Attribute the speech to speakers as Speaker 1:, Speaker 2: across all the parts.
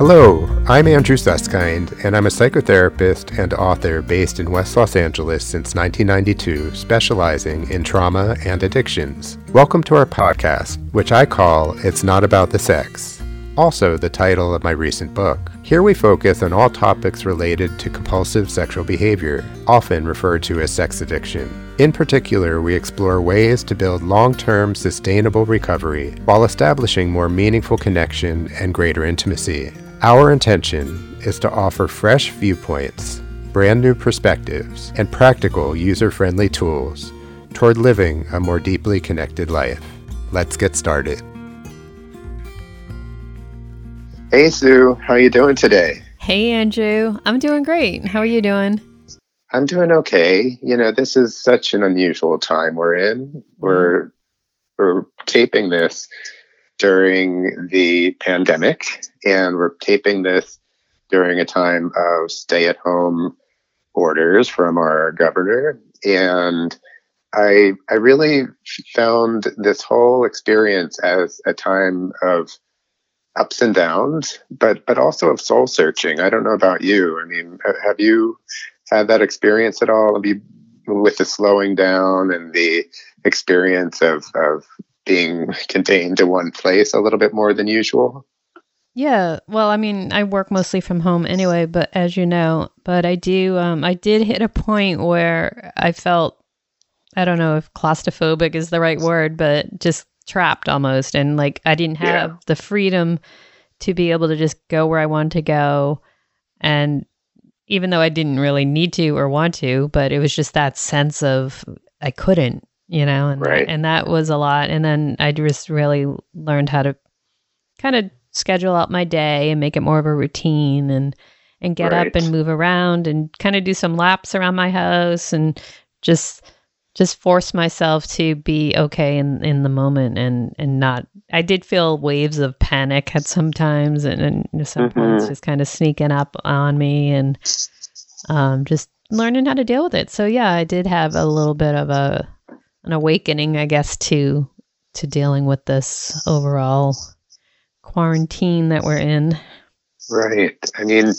Speaker 1: Hello, I'm Andrew Susskind, and I'm a psychotherapist and author based in West Los Angeles since 1992, specializing in trauma and addictions. Welcome to our podcast, which I call It's Not About the Sex, also the title of my recent book. Here we focus on all topics related to compulsive sexual behavior, often referred to as sex addiction. In particular, we explore ways to build long term sustainable recovery while establishing more meaningful connection and greater intimacy. Our intention is to offer fresh viewpoints, brand new perspectives, and practical user friendly tools toward living a more deeply connected life. Let's get started. Hey Sue, how are you doing today?
Speaker 2: Hey Andrew, I'm doing great. How are you doing?
Speaker 1: I'm doing okay. You know, this is such an unusual time we're in. We're we're taping this during the pandemic, and we're taping this during a time of stay at home orders from our governor. And I, I really found this whole experience as a time of ups and downs, but but also of soul searching. I don't know about you. I mean, have you had that experience at all? Have you with the slowing down and the experience of of being contained to one place a little bit more than usual?
Speaker 2: Yeah, well, I mean, I work mostly from home anyway, but as you know, but I do um I did hit a point where I felt I don't know if claustrophobic is the right word, but just trapped almost and like I didn't have yeah. the freedom to be able to just go where I wanted to go and even though I didn't really need to or want to, but it was just that sense of I couldn't you know, and right. and that was a lot. And then I just really learned how to kind of schedule out my day and make it more of a routine and and get right. up and move around and kind of do some laps around my house and just just force myself to be okay in in the moment and and not I did feel waves of panic at sometimes and, and at some mm-hmm. points just kind of sneaking up on me and um just learning how to deal with it. So yeah, I did have a little bit of a an awakening, I guess, to to dealing with this overall quarantine that we're in.
Speaker 1: Right. I mean,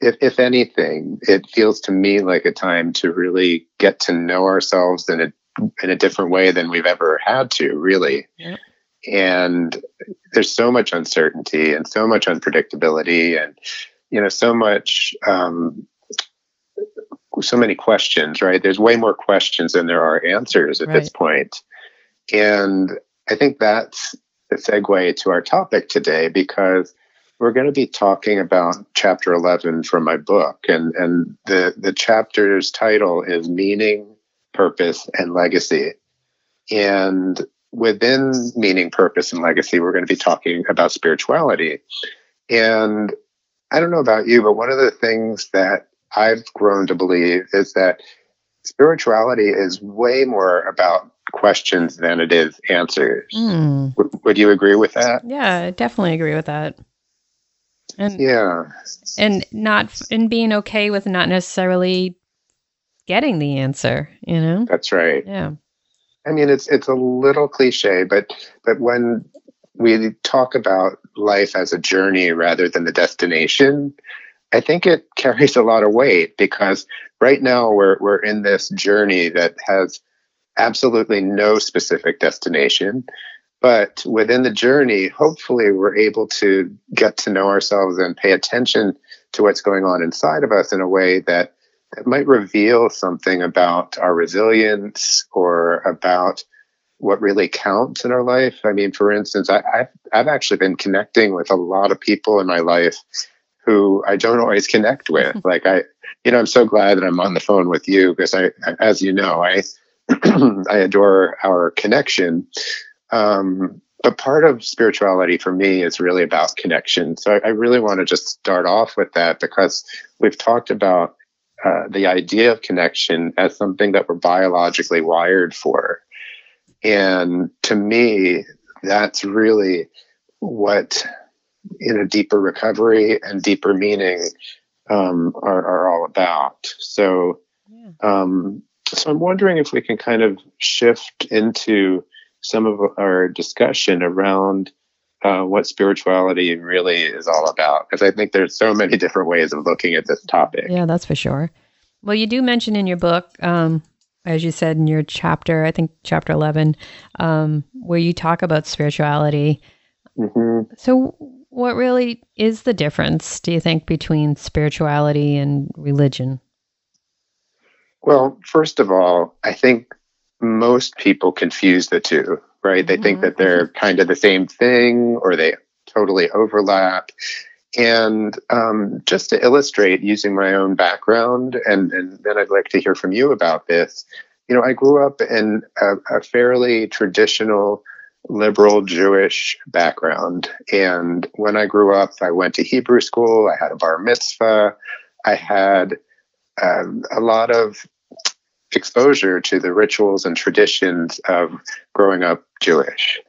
Speaker 1: if if anything, it feels to me like a time to really get to know ourselves in a in a different way than we've ever had to, really. Yeah. And there's so much uncertainty and so much unpredictability and you know so much um, so many questions, right? There's way more questions than there are answers at right. this point. And I think that's the segue to our topic today because we're going to be talking about chapter 11 from my book and and the the chapter's title is meaning purpose and legacy and within meaning purpose and legacy we're going to be talking about spirituality and i don't know about you but one of the things that I've grown to believe is that spirituality is way more about questions than it is answers. Mm. W- would you agree with that?
Speaker 2: Yeah, I definitely agree with that.
Speaker 1: And yeah,
Speaker 2: and not and being okay with not necessarily getting the answer. You know,
Speaker 1: that's right.
Speaker 2: Yeah.
Speaker 1: I mean, it's it's a little cliche, but but when we talk about life as a journey rather than the destination, I think it carries a lot of weight because right now we're we're in this journey that has absolutely no specific destination. But within the journey, hopefully we're able to get to know ourselves and pay attention to what's going on inside of us in a way that, that might reveal something about our resilience or about what really counts in our life. I mean, for instance, I, have I've actually been connecting with a lot of people in my life who I don't always connect with. like I, you know, I'm so glad that I'm on the phone with you because I, as you know, I, I adore our connection. Um, but part of spirituality for me is really about connection. So I, I really want to just start off with that because we've talked about uh, the idea of connection as something that we're biologically wired for. And to me, that's really what in a deeper recovery and deeper meaning um, are, are, all about. So, yeah. um, so I'm wondering if we can kind of shift into some of our discussion around uh, what spirituality really is all about. Because I think there's so many different ways of looking at this topic.
Speaker 2: Yeah, that's for sure. Well, you do mention in your book, um, as you said in your chapter, I think chapter 11, um, where you talk about spirituality. Mm-hmm. So, what really is the difference, do you think, between spirituality and religion?
Speaker 1: Well, first of all, I think most people confuse the two, right? They mm-hmm. think that they're kind of the same thing or they totally overlap. And um, just to illustrate using my own background, and, and then I'd like to hear from you about this. You know, I grew up in a, a fairly traditional liberal Jewish background. And when I grew up, I went to Hebrew school, I had a bar mitzvah, I had um, a lot of exposure to the rituals and traditions of growing up Jewish.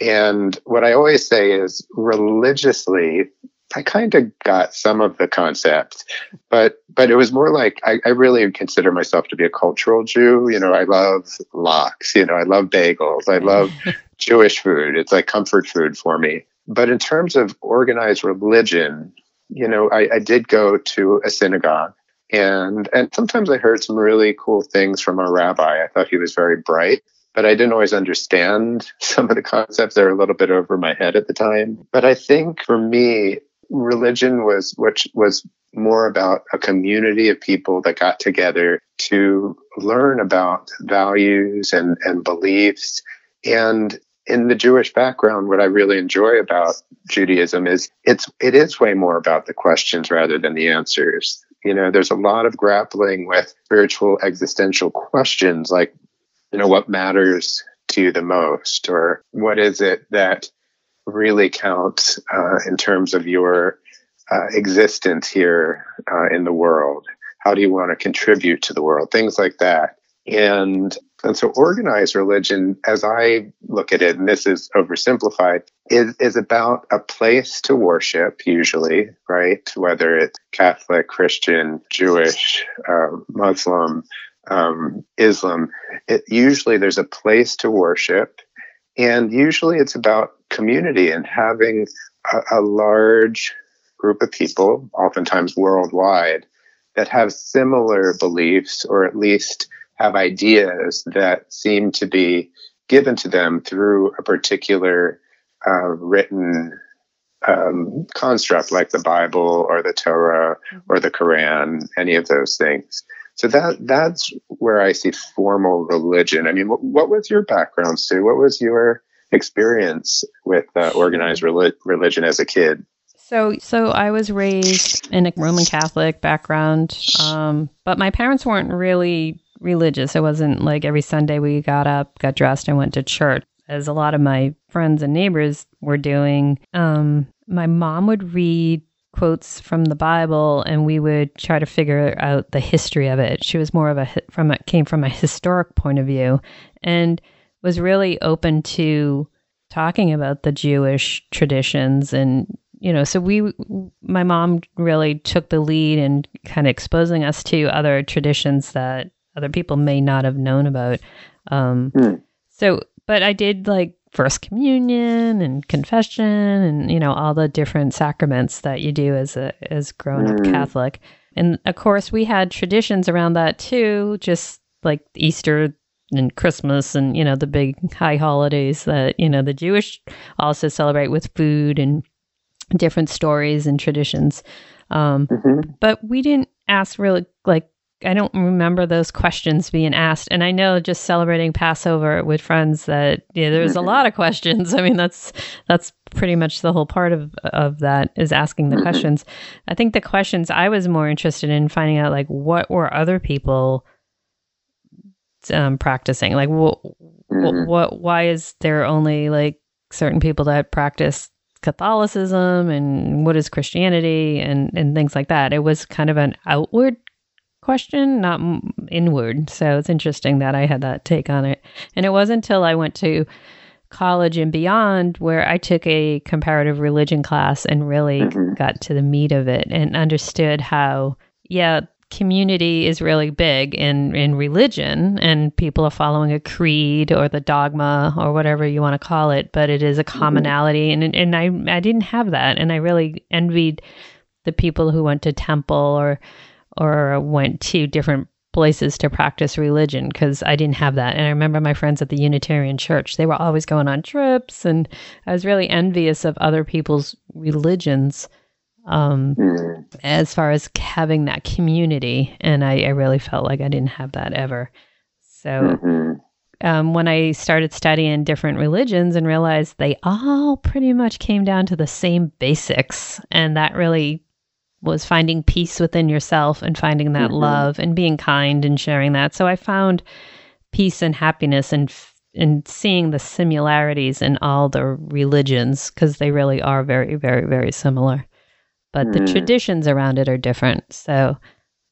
Speaker 1: And what I always say is religiously, I kind of got some of the concepts, but but it was more like I, I, really consider myself to be a cultural Jew. You know, I love lox. You know, I love bagels. I mm-hmm. love Jewish food. It's like comfort food for me. But in terms of organized religion, you know, I, I did go to a synagogue, and and sometimes I heard some really cool things from our rabbi. I thought he was very bright, but I didn't always understand some of the concepts. They were a little bit over my head at the time. But I think for me, religion was which was more about a community of people that got together to learn about values and, and beliefs. And in the Jewish background, what I really enjoy about Judaism is it's it is way more about the questions rather than the answers. You know, there's a lot of grappling with spiritual existential questions like, you know, what matters to you the most, or what is it that really count uh, in terms of your uh, existence here uh, in the world? How do you want to contribute to the world? Things like that. And and so organized religion, as I look at it, and this is oversimplified, is, is about a place to worship, usually, right? Whether it's Catholic, Christian, Jewish, uh, Muslim, um, Islam, it, usually there's a place to worship. And usually it's about community and having a, a large group of people, oftentimes worldwide, that have similar beliefs or at least have ideas that seem to be given to them through a particular uh, written um, construct like the Bible or the Torah or the Quran, any of those things. So that that's where I see formal religion. I mean, what, what was your background, Sue? What was your experience with uh, organized religion as a kid?
Speaker 2: So, so I was raised in a Roman Catholic background, um, but my parents weren't really religious. It wasn't like every Sunday we got up, got dressed, and went to church, as a lot of my friends and neighbors were doing. Um, my mom would read quotes from the Bible, and we would try to figure out the history of it. She was more of a from a, came from a historic point of view, and was really open to talking about the Jewish traditions and you know so we my mom really took the lead in kind of exposing us to other traditions that other people may not have known about um mm. so but i did like first communion and confession and you know all the different sacraments that you do as a as grown up mm. catholic and of course we had traditions around that too just like easter and Christmas and you know the big high holidays that you know the Jewish also celebrate with food and different stories and traditions. Um, mm-hmm. But we didn't ask really like I don't remember those questions being asked, and I know just celebrating Passover with friends that yeah, there's mm-hmm. a lot of questions. I mean that's that's pretty much the whole part of of that is asking the mm-hmm. questions. I think the questions I was more interested in finding out like what were other people um, practicing? Like, what, mm-hmm. what, why is there only like certain people that practice Catholicism and what is Christianity and, and things like that? It was kind of an outward question, not inward. So it's interesting that I had that take on it. And it wasn't until I went to college and beyond where I took a comparative religion class and really mm-hmm. got to the meat of it and understood how, yeah, community is really big in in religion and people are following a creed or the dogma or whatever you want to call it but it is a mm-hmm. commonality and and I I didn't have that and I really envied the people who went to temple or or went to different places to practice religion because I didn't have that and I remember my friends at the Unitarian church they were always going on trips and I was really envious of other people's religions um, mm. as far as having that community. And I, I, really felt like I didn't have that ever. So mm-hmm. um, when I started studying different religions and realized they all pretty much came down to the same basics, and that really was finding peace within yourself and finding that mm-hmm. love and being kind and sharing that. So I found peace and happiness and in seeing the similarities in all the religions because they really are very very very similar but the hmm. traditions around it are different. So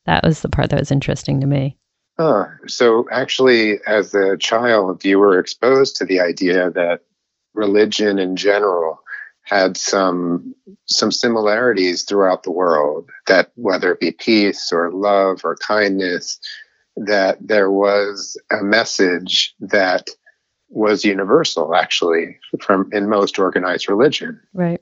Speaker 2: that was the part that was interesting to me.
Speaker 1: Uh, so actually, as a child, you were exposed to the idea that religion in general had some some similarities throughout the world. That whether it be peace or love or kindness, that there was a message that was universal, actually, from in most organized religion.
Speaker 2: Right.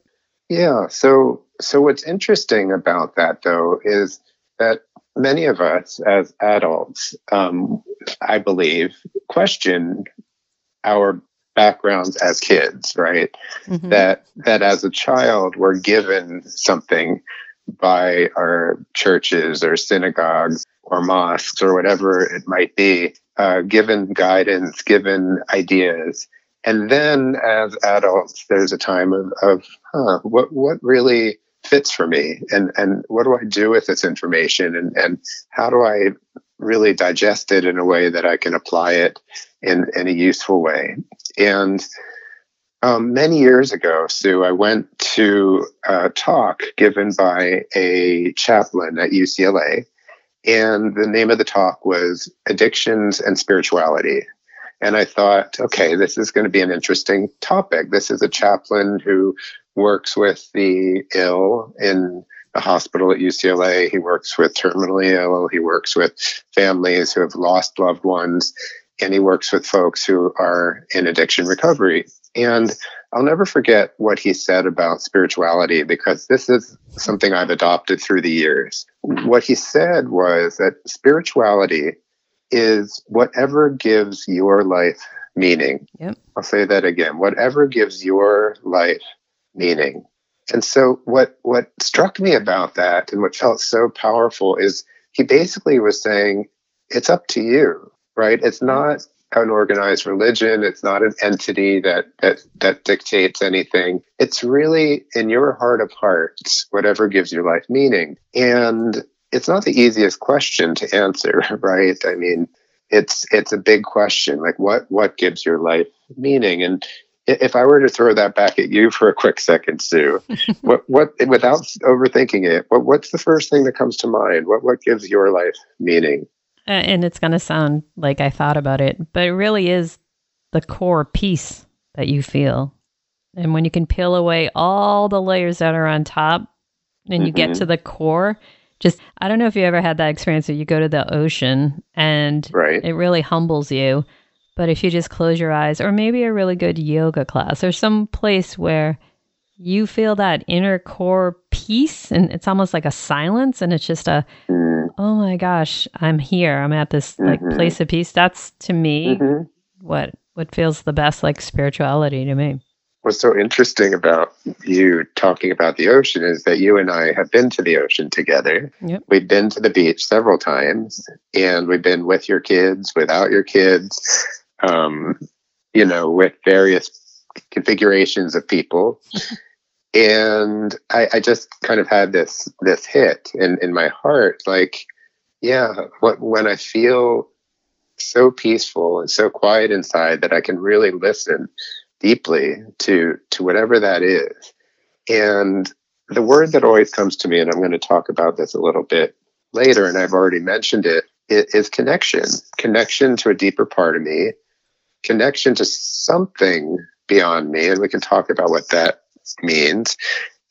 Speaker 1: Yeah. So, so what's interesting about that, though, is that many of us as adults, um, I believe, question our backgrounds as kids, right? Mm-hmm. That that as a child we're given something by our churches or synagogues or mosques or whatever it might be, uh, given guidance, given ideas, and then as adults, there's a time of, of huh, what, what really fits for me and, and what do I do with this information and, and how do I really digest it in a way that I can apply it in, in a useful way. And um, many years ago, Sue, I went to a talk given by a chaplain at UCLA. And the name of the talk was Addictions and Spirituality. And I thought, okay, this is going to be an interesting topic. This is a chaplain who works with the ill in the hospital at UCLA. He works with terminally ill. He works with families who have lost loved ones. And he works with folks who are in addiction recovery. And I'll never forget what he said about spirituality because this is something I've adopted through the years. What he said was that spirituality is whatever gives your life meaning.
Speaker 2: Yep.
Speaker 1: I'll say that again. Whatever gives your life meaning. And so what what struck me about that and what felt so powerful is he basically was saying it's up to you, right? It's not an organized religion, it's not an entity that that that dictates anything. It's really in your heart of hearts whatever gives your life meaning. And it's not the easiest question to answer, right? I mean, it's it's a big question. Like, what what gives your life meaning? And if I were to throw that back at you for a quick second, Sue, what what without overthinking it, what what's the first thing that comes to mind? What what gives your life meaning?
Speaker 2: Uh, and it's going to sound like I thought about it, but it really is the core peace that you feel. And when you can peel away all the layers that are on top and you mm-hmm. get to the core, just I don't know if you ever had that experience where you go to the ocean and
Speaker 1: right.
Speaker 2: it really humbles you. But if you just close your eyes, or maybe a really good yoga class, or some place where you feel that inner core peace, and it's almost like a silence, and it's just a, mm. oh my gosh, I'm here. I'm at this like mm-hmm. place of peace. That's to me mm-hmm. what what feels the best like spirituality to me
Speaker 1: what's so interesting about you talking about the ocean is that you and I have been to the ocean together.
Speaker 2: Yep.
Speaker 1: We've been to the beach several times, and we've been with your kids, without your kids, um, you know, with various configurations of people. and I, I, just kind of had this this hit in, in my heart, like, yeah, what when I feel so peaceful and so quiet inside that I can really listen deeply to to whatever that is. And the word that always comes to me, and I'm going to talk about this a little bit later, and I've already mentioned it, is connection. Connection to a deeper part of me, connection to something beyond me, and we can talk about what that means,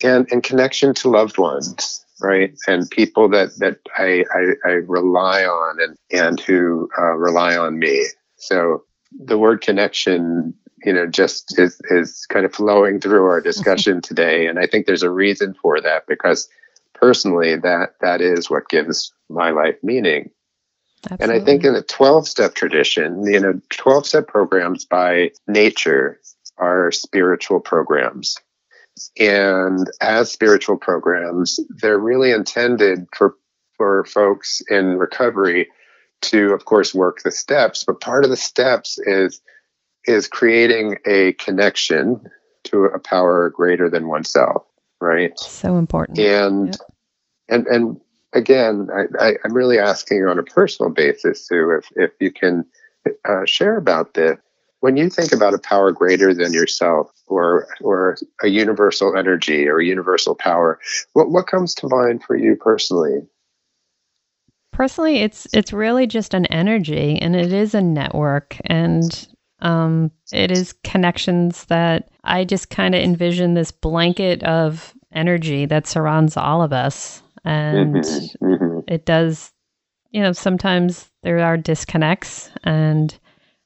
Speaker 1: and and connection to loved ones, right? And people that that I I, I rely on and and who uh, rely on me. So the word connection, you know, just is is kind of flowing through our mm-hmm. discussion today, and I think there's a reason for that because personally, that that is what gives my life meaning. Absolutely. And I think in the 12 step tradition, you know, 12 step programs by nature are spiritual programs. And as spiritual programs, they're really intended for for folks in recovery to of course work the steps, but part of the steps is is creating a connection to a power greater than oneself, right?
Speaker 2: So important.
Speaker 1: And yep. and and again, I, I, am really asking on a personal basis, Sue, if if you can uh, share about this when you think about a power greater than yourself or or a universal energy or a universal power what what comes to mind for you personally
Speaker 2: personally it's it's really just an energy and it is a network and um, it is connections that i just kind of envision this blanket of energy that surrounds all of us and mm-hmm, mm-hmm. it does you know sometimes there are disconnects and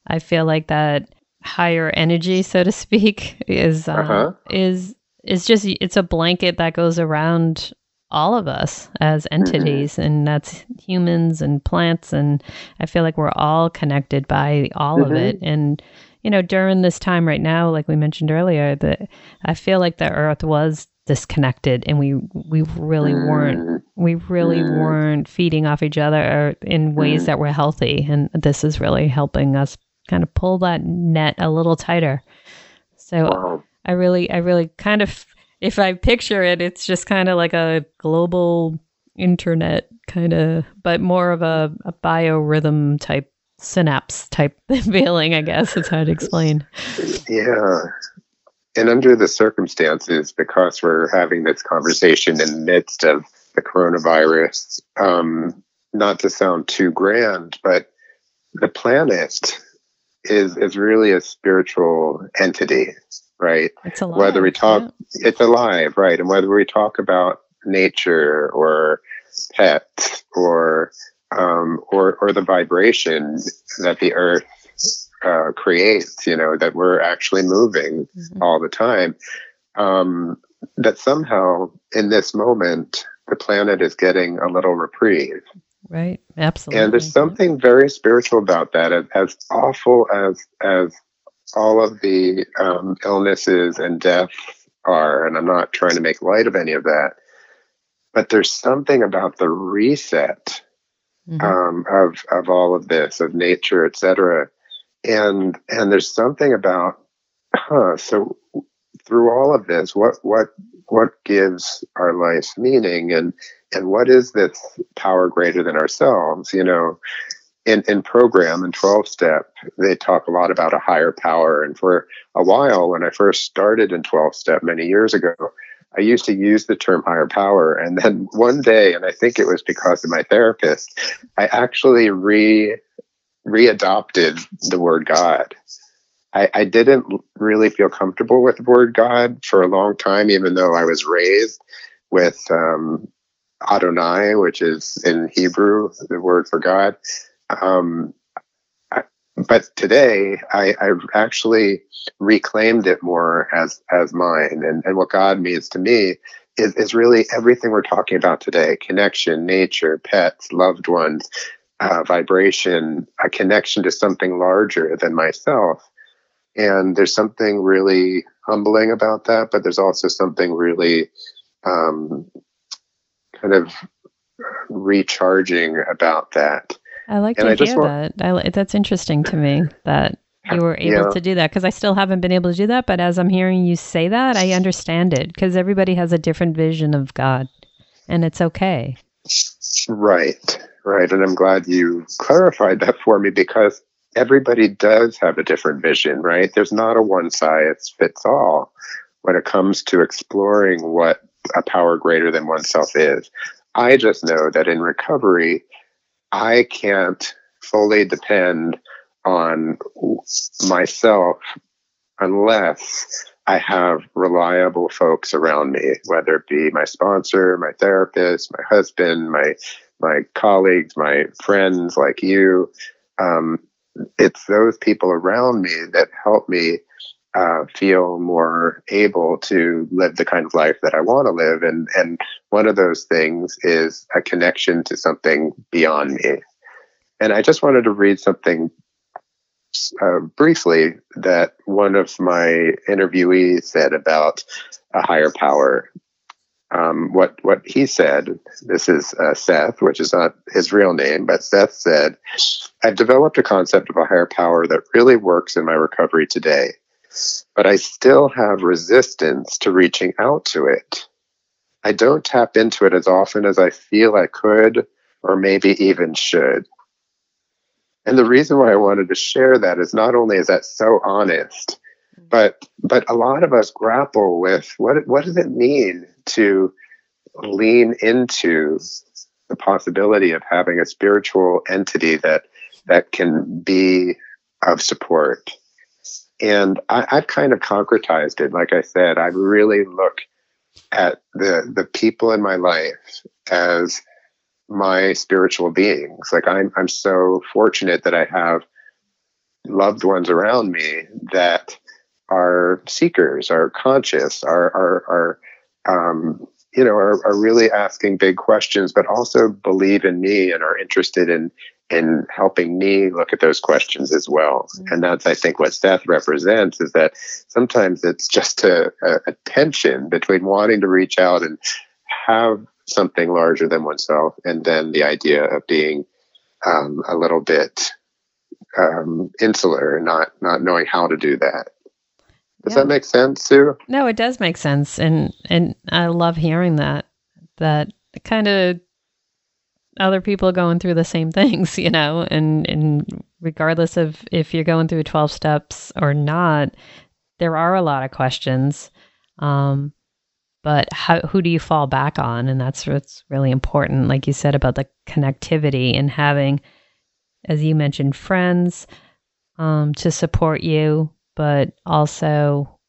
Speaker 2: I feel like that higher energy, so to speak, is uh, uh-huh. is is just it's a blanket that goes around all of us as mm-hmm. entities, mm-hmm. and that's humans and plants, and I feel like we're all connected by all mm-hmm. of it, and you know during this time right now, like we mentioned earlier, that I feel like the Earth was disconnected and we we really mm. weren't we really mm. weren't feeding off each other in ways mm. that were healthy and this is really helping us kind of pull that net a little tighter. So wow. I really, I really kind of, if I picture it, it's just kind of like a global internet kind of, but more of a, a biorhythm type synapse type feeling, I guess it's hard to explain.
Speaker 1: Yeah. And under the circumstances, because we're having this conversation in the midst of the coronavirus, um, not to sound too grand, but the planet is is really a spiritual entity, right?
Speaker 2: It's alive.
Speaker 1: Whether we talk, yeah. it's alive, right? And whether we talk about nature or pets or um, or or the vibration that the earth uh, creates, you know, that we're actually moving mm-hmm. all the time. Um, that somehow in this moment the planet is getting a little reprieve
Speaker 2: Right. Absolutely.
Speaker 1: And there's something very spiritual about that. As, as awful as as all of the um, illnesses and death are, and I'm not trying to make light of any of that, but there's something about the reset mm-hmm. um, of of all of this, of nature, etc. And and there's something about, huh? So through all of this, what what what gives our life meaning and and what is this power greater than ourselves you know in, in program and 12 step they talk a lot about a higher power. And for a while when i first started in 12 step many years ago i used to use the term higher power. And then one day and i think it was because of my therapist i actually re readopted the word god. I, I didn't really feel comfortable with the word God for a long time, even though I was raised with um, Adonai, which is in Hebrew the word for God. Um, I, but today, I, I actually reclaimed it more as as mine, and, and what God means to me is, is really everything we're talking about today: connection, nature, pets, loved ones, uh, vibration, a connection to something larger than myself. And there's something really humbling about that, but there's also something really um, kind of recharging about that.
Speaker 2: I like and to I hear want, that. I, that's interesting to me that you were able yeah. to do that because I still haven't been able to do that. But as I'm hearing you say that, I understand it because everybody has a different vision of God, and it's okay.
Speaker 1: Right, right, and I'm glad you clarified that for me because everybody does have a different vision, right? There's not a one size fits all when it comes to exploring what a power greater than oneself is. I just know that in recovery, I can't fully depend on myself unless I have reliable folks around me, whether it be my sponsor, my therapist, my husband, my my colleagues, my friends like you. Um, it's those people around me that help me uh, feel more able to live the kind of life that I want to live. And, and one of those things is a connection to something beyond me. And I just wanted to read something uh, briefly that one of my interviewees said about a higher power. Um, what what he said. This is uh, Seth, which is not his real name, but Seth said, "I've developed a concept of a higher power that really works in my recovery today but I still have resistance to reaching out to it. I don't tap into it as often as I feel I could or maybe even should. And the reason why I wanted to share that is not only is that so honest, mm-hmm. but but a lot of us grapple with what what does it mean to lean into the possibility of having a spiritual entity that that can be of support and I, have kind of concretized it. Like I said, I really look at the the people in my life as my spiritual beings. Like I'm I'm so fortunate that I have loved ones around me that are seekers, are conscious, are are are um, you know are, are really asking big questions, but also believe in me and are interested in in helping me look at those questions as well. Mm-hmm. And that's, I think, what Seth represents is that sometimes it's just a, a, a, tension between wanting to reach out and have something larger than oneself, and then the idea of being um, a little bit um, insular, not not knowing how to do that. Does yeah. that make sense, Sue?
Speaker 2: No, it does make sense, and and I love hearing that. That kind of other people going through the same things, you know, and and regardless of if you're going through 12 steps or not, there are a lot of questions. Um, but how, who do you fall back on? And that's what's really important. Like you said about the connectivity and having, as you mentioned, friends um, to support you, but also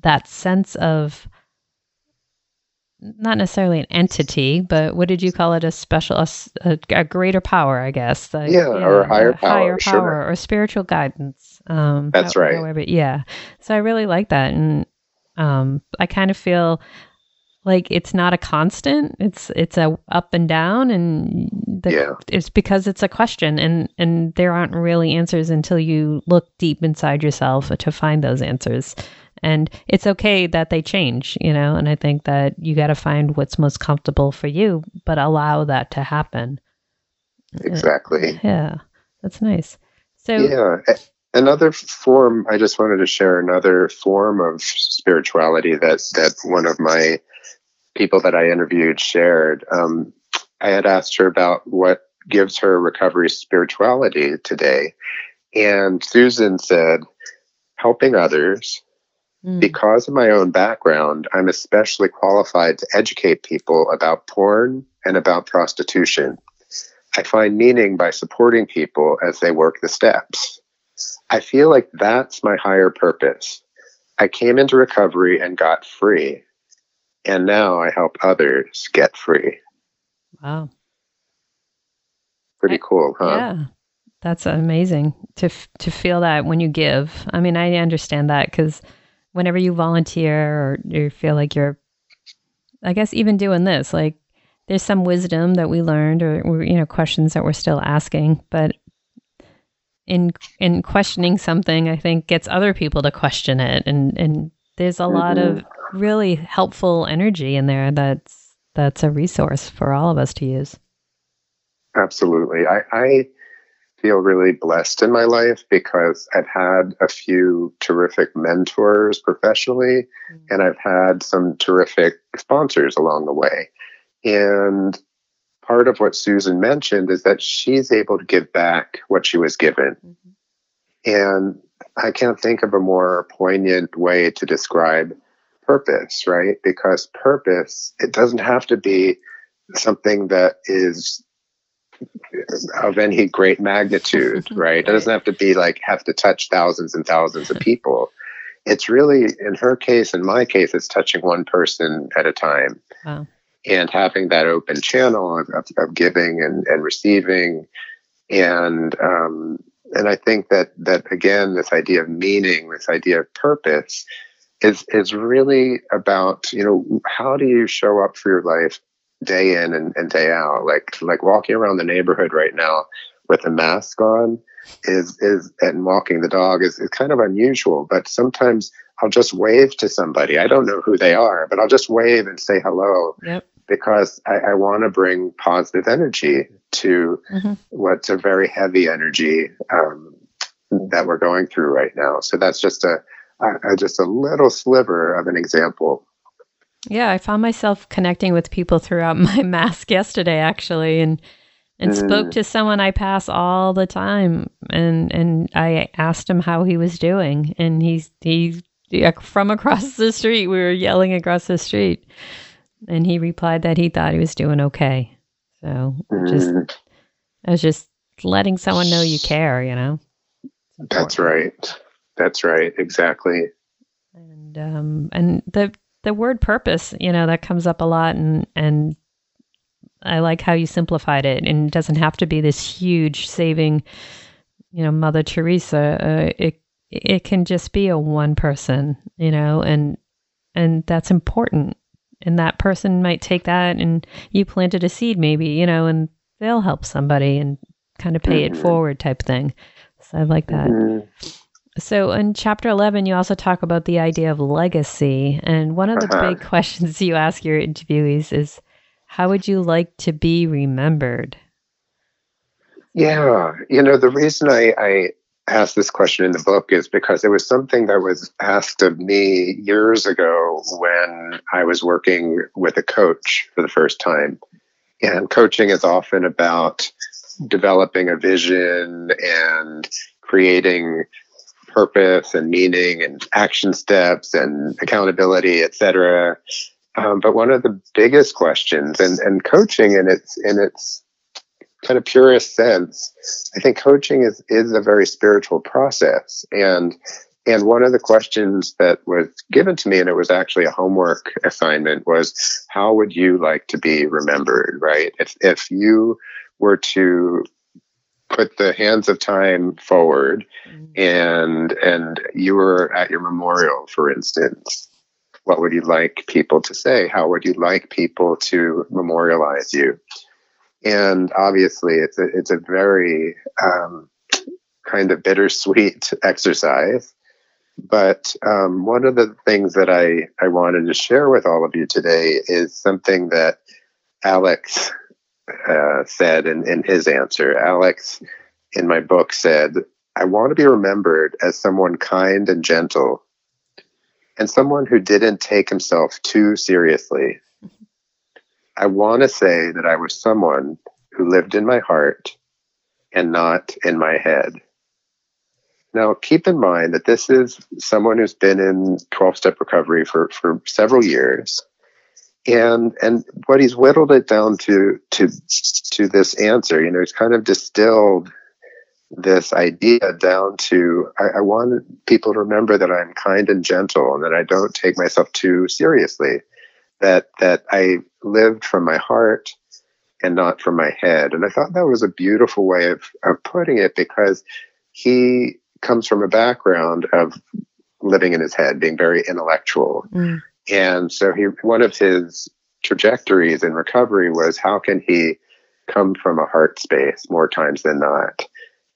Speaker 2: that sense of not necessarily an entity, but what did you call it? A special, a, a greater power, I guess.
Speaker 1: yeah, yeah, or a higher power,
Speaker 2: higher
Speaker 1: power,
Speaker 2: sure. or spiritual guidance. Um,
Speaker 1: That's right.
Speaker 2: However, yeah. So I really like that, and um, I kind of feel like it's not a constant. It's it's a up and down, and the, yeah. it's because it's a question, and and there aren't really answers until you look deep inside yourself to find those answers and it's okay that they change you know and i think that you got to find what's most comfortable for you but allow that to happen.
Speaker 1: Exactly.
Speaker 2: Yeah that's nice. So
Speaker 1: yeah another form i just wanted to share another form of spirituality that that one of my people that i interviewed shared. Um, i had asked her about what gives her recovery spirituality today. And susan said helping others Mm. Because of my own background, I'm especially qualified to educate people about porn and about prostitution. I find meaning by supporting people as they work the steps. I feel like that's my higher purpose. I came into recovery and got free, and now I help others get free.
Speaker 2: Wow.
Speaker 1: Pretty cool, huh?
Speaker 2: Yeah. That's amazing to to feel that when you give. I mean, I understand that cuz whenever you volunteer or you feel like you're, I guess, even doing this, like there's some wisdom that we learned or, you know, questions that we're still asking, but in in questioning something, I think gets other people to question it, and and there's a mm-hmm. lot of mm-hmm. really helpful energy in there. That's that's a resource for all of us to use.
Speaker 1: Absolutely, I, I feel really blessed in my life because I've had a few terrific mentors professionally, mm-hmm. and I've had some terrific sponsors along the way. And part of what Susan mentioned is that she's able to give back what she was given. Mm-hmm. And I can't think of a more poignant way to describe purpose, right? Because purpose, it doesn't have to be something that is of any great magnitude, right? It doesn't have to be like have to touch thousands and thousands of people. it's really in her case, in my case, it's touching one person at a time. Wow. And having that open channel of, of, of giving and, and receiving, and um, and I think that that again, this idea of meaning, this idea of purpose, is is really about you know how do you show up for your life day in and, and day out like like walking around the neighborhood right now with a mask on is is and walking the dog is, is kind of unusual but sometimes i'll just wave to somebody i don't know who they are but i'll just wave and say hello yep. because i, I want to bring positive energy to mm-hmm. what's a very heavy energy um, that we're going through right now so that's just a, a, a just a little sliver of an example
Speaker 2: yeah, I found myself connecting with people throughout my mask yesterday, actually, and and mm. spoke to someone I pass all the time, and and I asked him how he was doing, and he's he from across the street. We were yelling across the street, and he replied that he thought he was doing okay. So mm. just I was just letting someone know you care, you know.
Speaker 1: That's right. That's right. Exactly.
Speaker 2: And um and the the word purpose, you know, that comes up a lot and and I like how you simplified it and it doesn't have to be this huge saving, you know, Mother Teresa. Uh, it it can just be a one person, you know, and and that's important. And that person might take that and you planted a seed maybe, you know, and they'll help somebody and kind of pay mm-hmm. it forward type thing. So I like that. Mm-hmm. So in chapter 11, you also talk about the idea of legacy. And one of the uh-huh. big questions you ask your interviewees is how would you like to be remembered?
Speaker 1: Yeah. You know, the reason I, I asked this question in the book is because it was something that was asked of me years ago when I was working with a coach for the first time. And coaching is often about developing a vision and creating purpose and meaning and action steps and accountability, et cetera. Um, but one of the biggest questions and, and coaching in its in its kind of purest sense, I think coaching is is a very spiritual process. And and one of the questions that was given to me, and it was actually a homework assignment, was how would you like to be remembered, right? If if you were to put the hands of time forward mm-hmm. and and you were at your memorial for instance what would you like people to say how would you like people to memorialize you and obviously it's a, it's a very um, kind of bittersweet exercise but um, one of the things that I, I wanted to share with all of you today is something that Alex uh, said in, in his answer. Alex, in my book, said, I want to be remembered as someone kind and gentle and someone who didn't take himself too seriously. I want to say that I was someone who lived in my heart and not in my head. Now, keep in mind that this is someone who's been in 12 step recovery for, for several years and and what he's whittled it down to to to this answer you know he's kind of distilled this idea down to I, I want people to remember that i'm kind and gentle and that i don't take myself too seriously that that i lived from my heart and not from my head and i thought that was a beautiful way of, of putting it because he comes from a background of living in his head being very intellectual mm. And so he, one of his trajectories in recovery was how can he come from a heart space more times than not?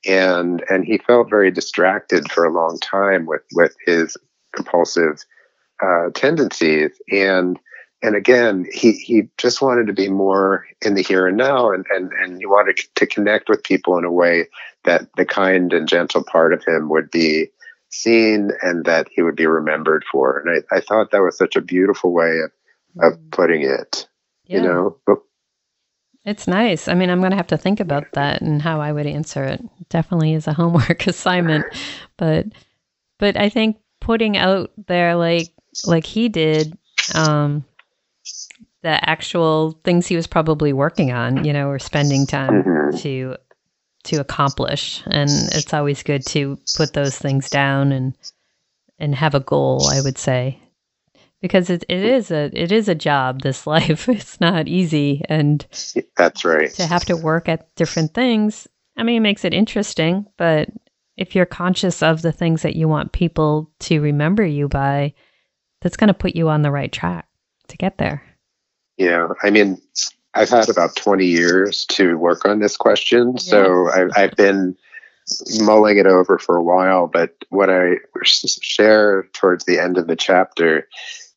Speaker 1: And, and he felt very distracted for a long time with, with his compulsive uh, tendencies. And, and again, he, he just wanted to be more in the here and now and, and, and he wanted to connect with people in a way that the kind and gentle part of him would be seen and that he would be remembered for. And I, I thought that was such a beautiful way of, of mm. putting it, yeah. you know. But,
Speaker 2: it's nice. I mean, I'm going to have to think about that and how I would answer it. Definitely is a homework assignment, but but I think putting out there like like he did um the actual things he was probably working on, you know, or spending time mm-hmm. to to accomplish and it's always good to put those things down and and have a goal, I would say. Because it, it is a it is a job this life. It's not easy and
Speaker 1: That's right.
Speaker 2: to have to work at different things. I mean, it makes it interesting, but if you're conscious of the things that you want people to remember you by, that's going to put you on the right track to get there.
Speaker 1: Yeah, I mean, I've had about 20 years to work on this question, yeah. so I've, I've been mulling it over for a while. But what I share towards the end of the chapter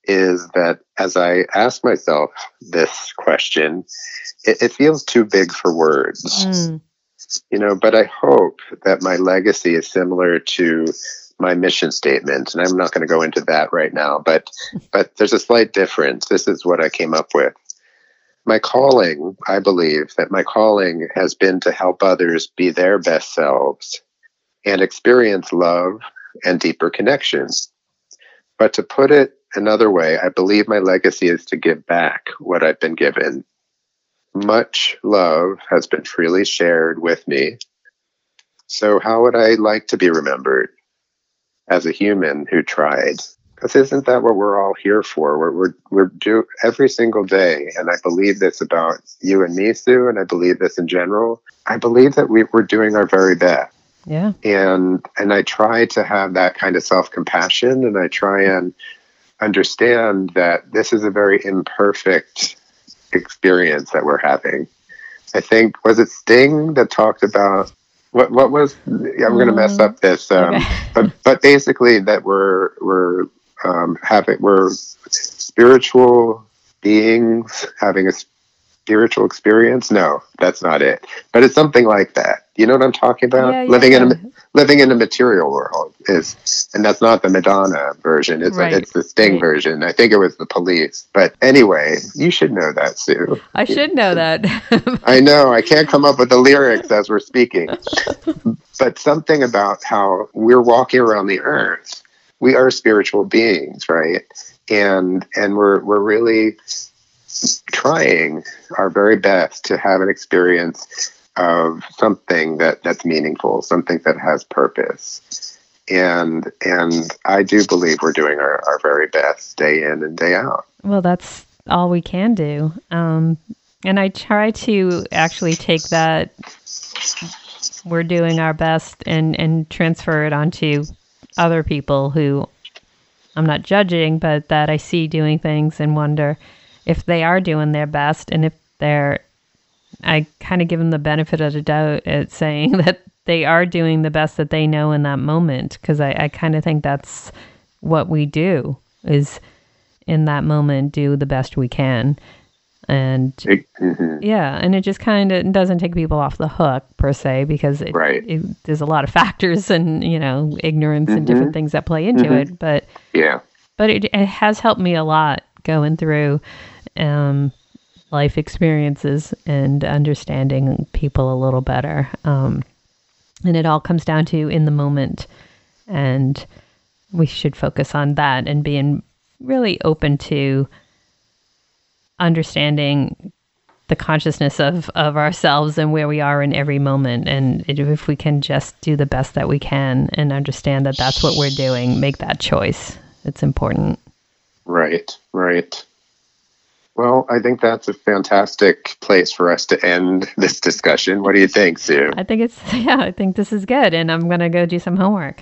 Speaker 1: is that as I ask myself this question, it, it feels too big for words. Mm. You know, but I hope that my legacy is similar to my mission statement, and I'm not going to go into that right now. But but there's a slight difference. This is what I came up with. My calling, I believe that my calling has been to help others be their best selves and experience love and deeper connections. But to put it another way, I believe my legacy is to give back what I've been given. Much love has been freely shared with me. So, how would I like to be remembered? as a human who tried. Because isn't that what we're all here for? We're, we're, we're do every single day. And I believe this about you and me, Sue, and I believe this in general. I believe that we, we're doing our very best.
Speaker 2: Yeah.
Speaker 1: And, and I try to have that kind of self compassion and I try and understand that this is a very imperfect experience that we're having. I think, was it Sting that talked about what what was I'm going to mess up this, um, okay. but but basically that we're we're um, having we're spiritual beings having a spiritual experience. No, that's not it. But it's something like that. You know what I'm talking about?
Speaker 2: Yeah, yeah,
Speaker 1: living
Speaker 2: yeah.
Speaker 1: in a living in a material world is, and that's not the Madonna version. It's
Speaker 2: right.
Speaker 1: it's the Sting
Speaker 2: right.
Speaker 1: version. I think it was the Police. But anyway, you should know that, Sue.
Speaker 2: I should know that.
Speaker 1: I know. I can't come up with the lyrics as we're speaking. but something about how we're walking around the earth. We are spiritual beings, right? And and we're we're really trying our very best to have an experience of something that that's meaningful, something that has purpose. And and I do believe we're doing our, our very best day in and day out.
Speaker 2: Well, that's all we can do. Um, and I try to actually take that we're doing our best and and transfer it onto other people who I'm not judging, but that I see doing things and wonder if they are doing their best and if they're I kind of give them the benefit of the doubt at saying that they are doing the best that they know in that moment because I, I kind of think that's what we do is in that moment do the best we can and
Speaker 1: mm-hmm.
Speaker 2: yeah and it just kind of doesn't take people off the hook per se because it,
Speaker 1: right.
Speaker 2: it, there's a lot of factors and you know ignorance mm-hmm. and different things that play into
Speaker 1: mm-hmm.
Speaker 2: it but
Speaker 1: yeah
Speaker 2: but it, it has helped me a lot going through um, life experiences and understanding people a little better. Um, and it all comes down to in the moment. And we should focus on that and being really open to understanding the consciousness of, of ourselves and where we are in every moment. And if we can just do the best that we can and understand that that's what we're doing, make that choice. It's important.
Speaker 1: Right, right. Well, I think that's a fantastic place for us to end this discussion. What do you think, Sue?
Speaker 2: I think it's, yeah, I think this is good. And I'm going to go do some homework.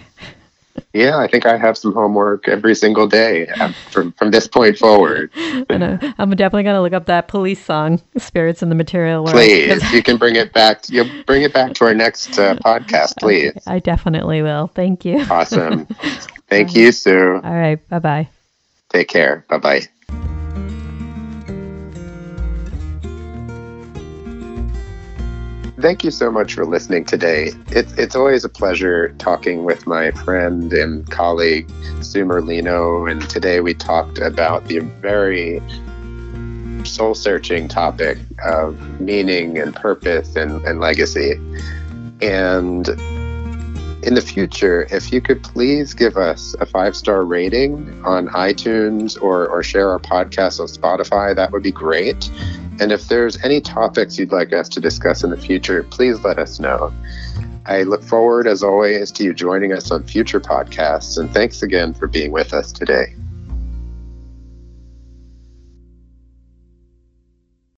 Speaker 1: Yeah, I think I have some homework every single day uh, from from this point forward.
Speaker 2: and, uh, I'm definitely going to look up that police song, "Spirits in the Material World."
Speaker 1: Please, you can bring it back. You bring it back to our next uh, podcast, please.
Speaker 2: I definitely will. Thank you.
Speaker 1: Awesome. Thank you, Sue.
Speaker 2: All right. Bye bye.
Speaker 1: Take care. Bye bye. Thank you so much for listening today. It's it's always a pleasure talking with my friend and colleague, Sue Merlino. And today we talked about the very soul searching topic of meaning and purpose and, and legacy. And in the future, if you could please give us a five star rating on iTunes or, or share our podcast on Spotify, that would be great. And if there's any topics you'd like us to discuss in the future, please let us know. I look forward, as always, to you joining us on future podcasts. And thanks again for being with us today.